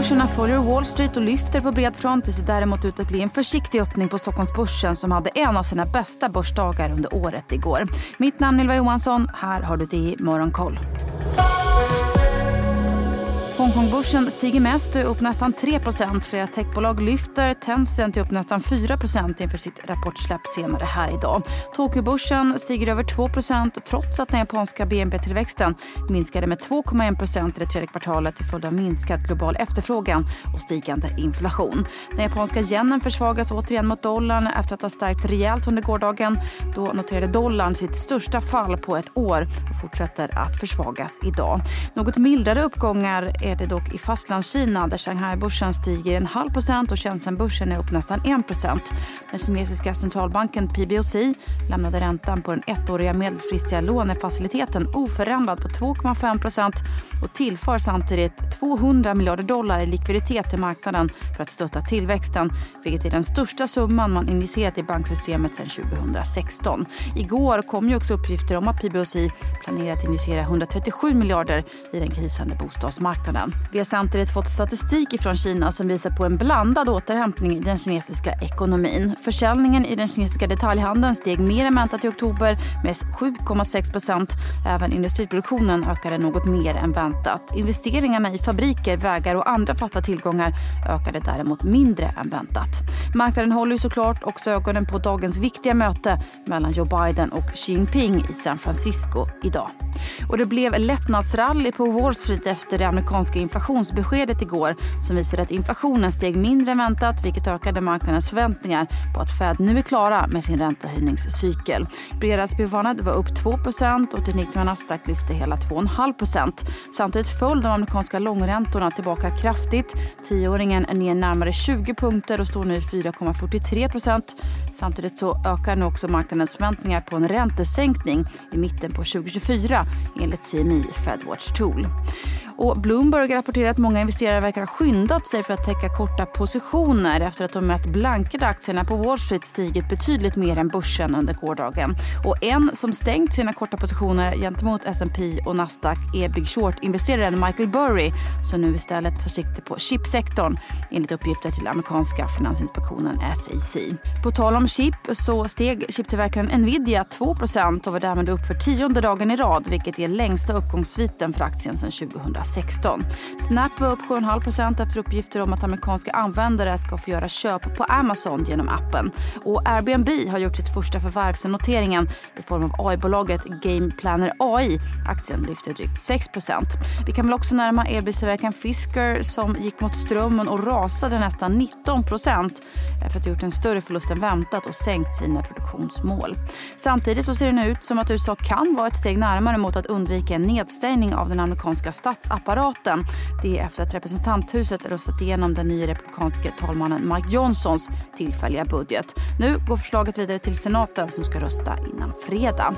Börserna följer Wall Street och lyfter på bred front. Det ser däremot ut att bli en försiktig öppning på Stockholmsbörsen som hade en av sina bästa börsdagar under året igår. Mitt namn är Ylva Johansson. Här har du det i Morgonkoll. Hongkongbörsen stiger mest och är upp nästan 3% Flera techbolag lyfter. Tencent är upp nästan 4% inför sitt rapportsläpp senare här idag. Tokyobörsen stiger över 2% trots att den japanska BNP-tillväxten minskade med 2,1% i det tredje kvartalet till följd av minskad global efterfrågan och stigande inflation. Den japanska yenen försvagas återigen mot dollarn efter att ha stärkt rejält under gårdagen. Då noterade dollarn sitt största fall på ett år och fortsätter att försvagas idag. Något mildare uppgångar är det dock i Fastlandskina där Shanghai-börsen stiger en halv procent och Shenzhen-börsen är upp nästan 1 procent. Den kinesiska centralbanken PBOC lämnade räntan på den ettåriga medelfristiga lånefaciliteten oförändrad på 2,5 procent och tillför samtidigt 200 miljarder dollar i likviditet till marknaden för att stötta tillväxten, vilket är den största summan man injicerat i banksystemet sedan 2016. Igår kom ju också uppgifter om att PBOC planerar att injicera 137 miljarder i den krisande bostadsmarknaden marknaden. Vi har samtidigt fått statistik från Kina som visar på en blandad återhämtning i den kinesiska ekonomin. Försäljningen i den kinesiska detaljhandeln steg mer än väntat i oktober med 7,6 procent. Även industriproduktionen ökade något mer än väntat. Investeringarna i fabriker, vägar och andra fasta tillgångar ökade däremot mindre än väntat. Marknaden håller ju såklart också ögonen på dagens viktiga möte mellan Joe Biden och Xi Jinping i San Francisco idag. Och det blev lättnadsrally på Wall Street efter det amerikanska inflationsbeskedet igår som visade att inflationen steg mindre än väntat vilket ökade marknadens förväntningar på att Fed nu är klara med sin räntehöjningscykel. Fredagsbudvandet var upp 2% och tekniken Nasdaq lyfte hela 2,5% Samtidigt föll de amerikanska långräntorna tillbaka kraftigt. Tioåringen är ner närmare 20 punkter och står nu i 4,43% Samtidigt så ökar nu också marknadens förväntningar på en räntesänkning i mitten på 2024 enligt CMI Fedwatch Tool. Och Bloomberg rapporterar att många investerare verkar ha skyndat sig för att täcka korta positioner efter att de mött blankade aktierna på Wall Street stigit betydligt mer än börsen under gårdagen. Och en som stängt sina korta positioner gentemot S&P och Nasdaq är Big Short-investeraren Michael Burry som nu istället tar sikte på chipsektorn enligt uppgifter till amerikanska finansinspektionen SEC. På tal om chip så steg chiptillverkaren Nvidia 2% och var därmed upp för tionde dagen i rad vilket är längsta uppgångssviten för aktien sedan 2006. 2016. Snap var upp 7,5 efter uppgifter om att amerikanska användare ska få göra köp på Amazon genom appen. Och Airbnb har gjort sitt första förvärv sedan noteringen i form av AI-bolaget Game Planner AI. Aktien lyfter drygt 6% Vi kan väl också närma elbilstillverkaren Fisker som gick mot strömmen och rasade nästan 19% efter att ha gjort en större förlust än väntat och sänkt sina produktionsmål. Samtidigt så ser det nu ut som att USA kan vara ett steg närmare mot att undvika en nedstängning av den amerikanska statsappen apparaten. Det är efter att representanthuset röstat igenom den nya republikanske talmannen Mike Johnsons tillfälliga budget. Nu går förslaget vidare till senaten som ska rösta innan fredag.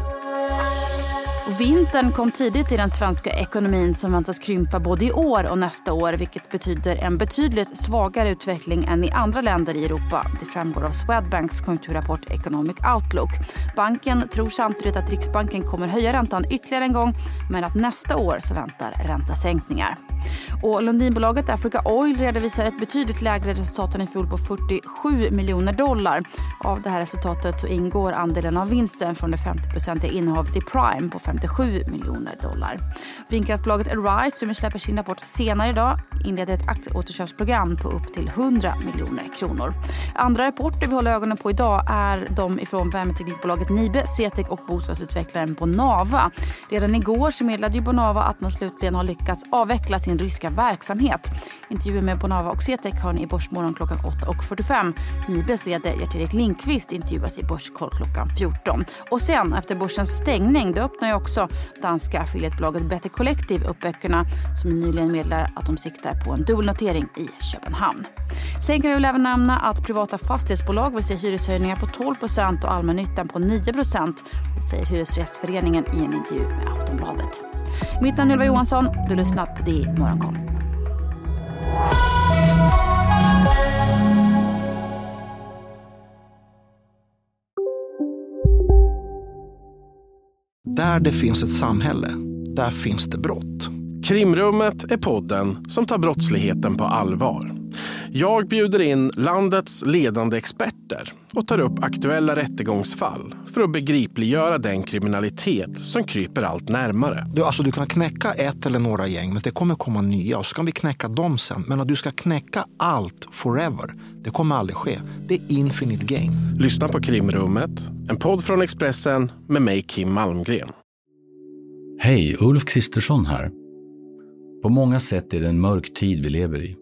Vintern kom tidigt i den svenska ekonomin som väntas krympa både i år och nästa år vilket betyder en betydligt svagare utveckling än i andra länder i Europa. Det framgår av Swedbanks konjunkturrapport Economic Outlook. Banken tror samtidigt att Riksbanken kommer höja räntan ytterligare en gång men att nästa år så väntar räntesänkningar. Och Lundinbolaget Africa Oil redovisar ett betydligt lägre resultat än i fjol på 47 miljoner dollar. Av det här resultatet så ingår andelen av vinsten från det 50-procentiga innehavet i Prime på 57 miljoner dollar. Vindkraftbolaget Arise som släpper sin rapport senare idag inleder ett aktieåterköpsprogram på upp till 100 miljoner kronor. Andra rapporter vi håller ögonen på idag är de ifrån värmeteknikbolaget Nibe, Cetec och bostadsutvecklaren Bonava. Redan igår så meddelade ju Bonava att man slutligen har lyckats avveckla sin sin ryska verksamhet. Intervjuer med Bonava och Cetec har ni i Börsmorgon klockan 8.45. Nibes vd Gert-Erik Lindqvist intervjuas i Börskoll klockan 14. Och sen efter börsens stängning då öppnar ju också danska affiliatebolaget Better Collective upp böckerna som nyligen meddelar att de siktar på en dubbelnotering i Köpenhamn. Sen kan vi väl även nämna att privata fastighetsbolag vill se hyreshöjningar på 12% och allmännyttan på 9 Det säger Hyresgästföreningen i en intervju med Aftonbladet. Mitt namn är Ylva Johansson. Du har lyssnat på DI Morgonkoll. Där det finns ett samhälle, där finns det brott. Krimrummet är podden som tar brottsligheten på allvar. Jag bjuder in landets ledande experter och tar upp aktuella rättegångsfall för att begripliggöra den kriminalitet som kryper allt närmare. Du, alltså, du kan knäcka ett eller några gäng, men det kommer komma nya och så kan vi knäcka dem sen. Men att du ska knäcka allt forever, det kommer aldrig ske. Det är infinite gain. Lyssna på Krimrummet, en podd från Expressen med mig Kim Malmgren. Hej, Ulf Kristersson här. På många sätt är det en mörk tid vi lever i.